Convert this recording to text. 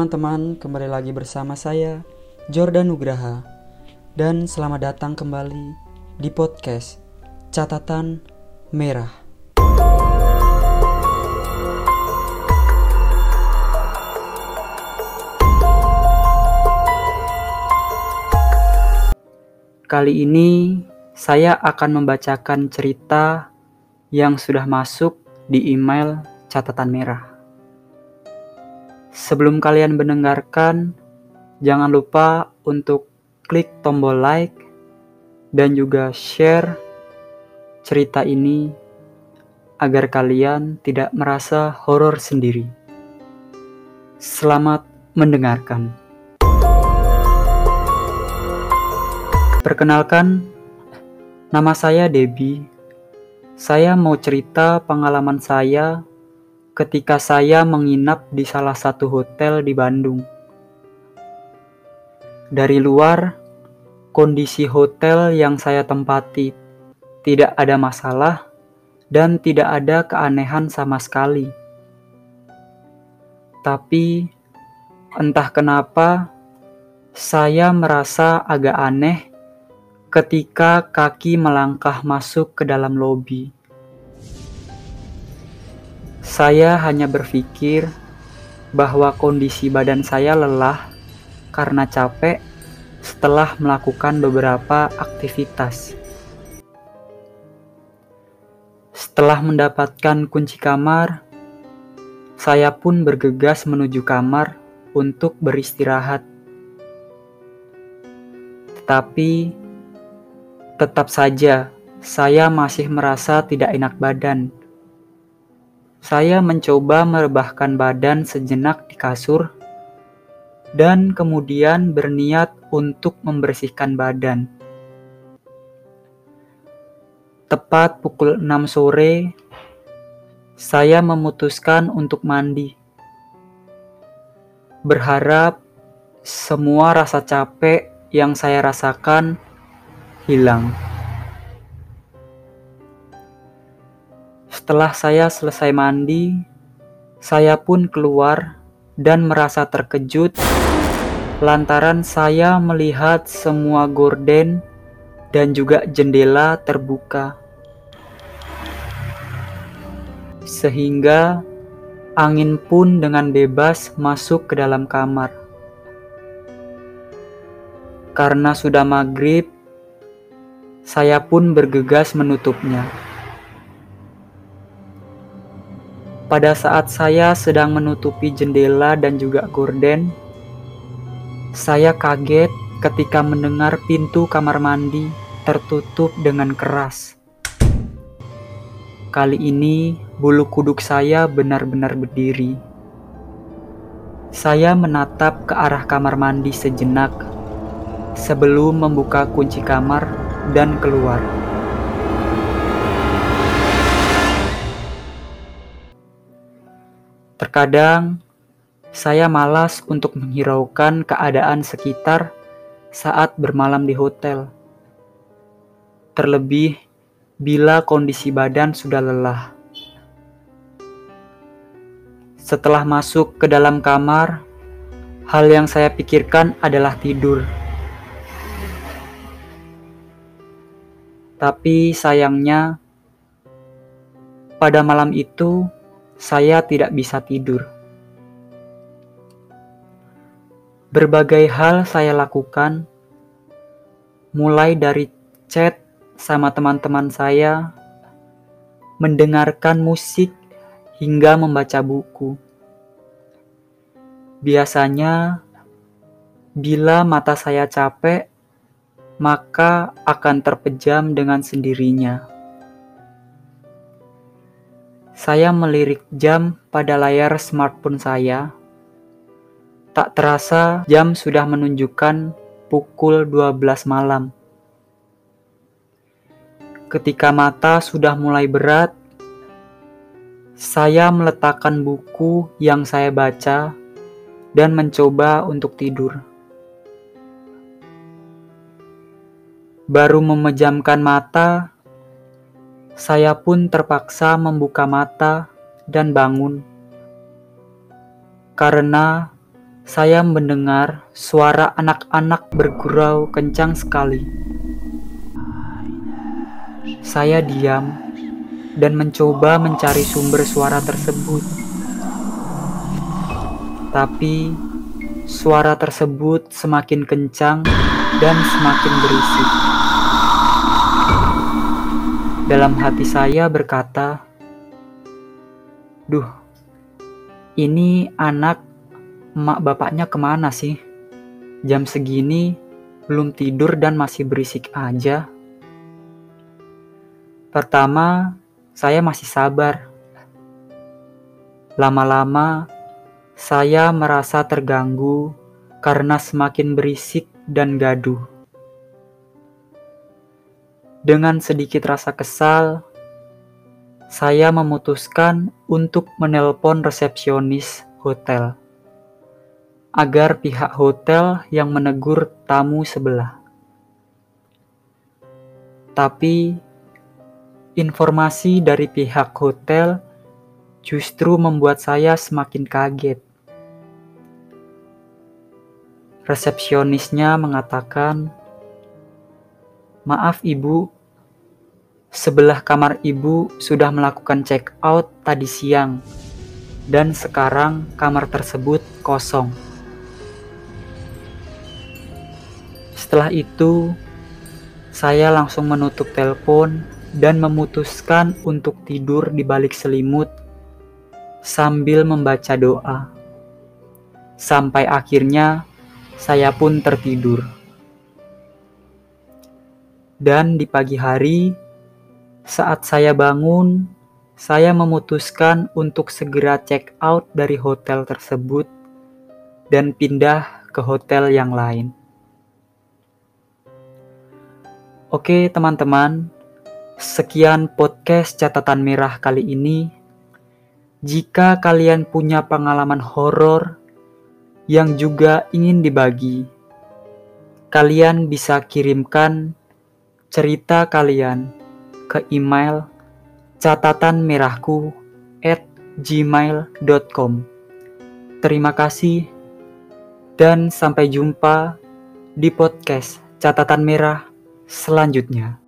teman-teman, kembali lagi bersama saya Jordan Nugraha dan selamat datang kembali di podcast Catatan Merah. Kali ini saya akan membacakan cerita yang sudah masuk di email Catatan Merah. Sebelum kalian mendengarkan, jangan lupa untuk klik tombol like dan juga share cerita ini agar kalian tidak merasa horor sendiri. Selamat mendengarkan. Perkenalkan, nama saya Debbie. Saya mau cerita pengalaman saya ketika saya menginap di salah satu hotel di Bandung. Dari luar, kondisi hotel yang saya tempati tidak ada masalah dan tidak ada keanehan sama sekali. Tapi entah kenapa saya merasa agak aneh ketika kaki melangkah masuk ke dalam lobi. Saya hanya berpikir bahwa kondisi badan saya lelah karena capek setelah melakukan beberapa aktivitas. Setelah mendapatkan kunci kamar, saya pun bergegas menuju kamar untuk beristirahat. Tetapi tetap saja saya masih merasa tidak enak badan saya mencoba merebahkan badan sejenak di kasur dan kemudian berniat untuk membersihkan badan. Tepat pukul 6 sore, saya memutuskan untuk mandi. Berharap semua rasa capek yang saya rasakan hilang. Setelah saya selesai mandi, saya pun keluar dan merasa terkejut lantaran saya melihat semua gorden dan juga jendela terbuka. Sehingga angin pun dengan bebas masuk ke dalam kamar. Karena sudah maghrib, saya pun bergegas menutupnya. Pada saat saya sedang menutupi jendela dan juga gorden, saya kaget ketika mendengar pintu kamar mandi tertutup dengan keras. Kali ini, bulu kuduk saya benar-benar berdiri. Saya menatap ke arah kamar mandi sejenak sebelum membuka kunci kamar dan keluar. Terkadang saya malas untuk menghiraukan keadaan sekitar saat bermalam di hotel. Terlebih bila kondisi badan sudah lelah. Setelah masuk ke dalam kamar, hal yang saya pikirkan adalah tidur. Tapi sayangnya, pada malam itu saya tidak bisa tidur. Berbagai hal saya lakukan, mulai dari chat sama teman-teman saya, mendengarkan musik, hingga membaca buku. Biasanya, bila mata saya capek, maka akan terpejam dengan sendirinya. Saya melirik jam pada layar smartphone saya. Tak terasa jam sudah menunjukkan pukul 12 malam. Ketika mata sudah mulai berat, saya meletakkan buku yang saya baca dan mencoba untuk tidur. Baru memejamkan mata, saya pun terpaksa membuka mata dan bangun karena saya mendengar suara anak-anak bergurau kencang sekali. Saya diam dan mencoba mencari sumber suara tersebut. Tapi suara tersebut semakin kencang dan semakin berisik. Dalam hati saya berkata, "Duh, ini anak Mak bapaknya ke mana sih? Jam segini belum tidur dan masih berisik aja. Pertama, saya masih sabar. Lama-lama, saya merasa terganggu karena semakin berisik dan gaduh. Dengan sedikit rasa kesal, saya memutuskan untuk menelpon resepsionis hotel agar pihak hotel yang menegur tamu sebelah. Tapi informasi dari pihak hotel justru membuat saya semakin kaget. Resepsionisnya mengatakan, "Maaf, Ibu, sebelah kamar Ibu sudah melakukan check out tadi siang, dan sekarang kamar tersebut kosong." Setelah itu, saya langsung menutup telepon dan memutuskan untuk tidur di balik selimut sambil membaca doa. Sampai akhirnya saya pun tertidur. Dan di pagi hari, saat saya bangun, saya memutuskan untuk segera check out dari hotel tersebut dan pindah ke hotel yang lain. Oke, teman-teman, sekian podcast catatan merah kali ini. Jika kalian punya pengalaman horor yang juga ingin dibagi, kalian bisa kirimkan cerita kalian ke email catatan merahku at gmail.com. Terima kasih dan sampai jumpa di podcast catatan merah selanjutnya.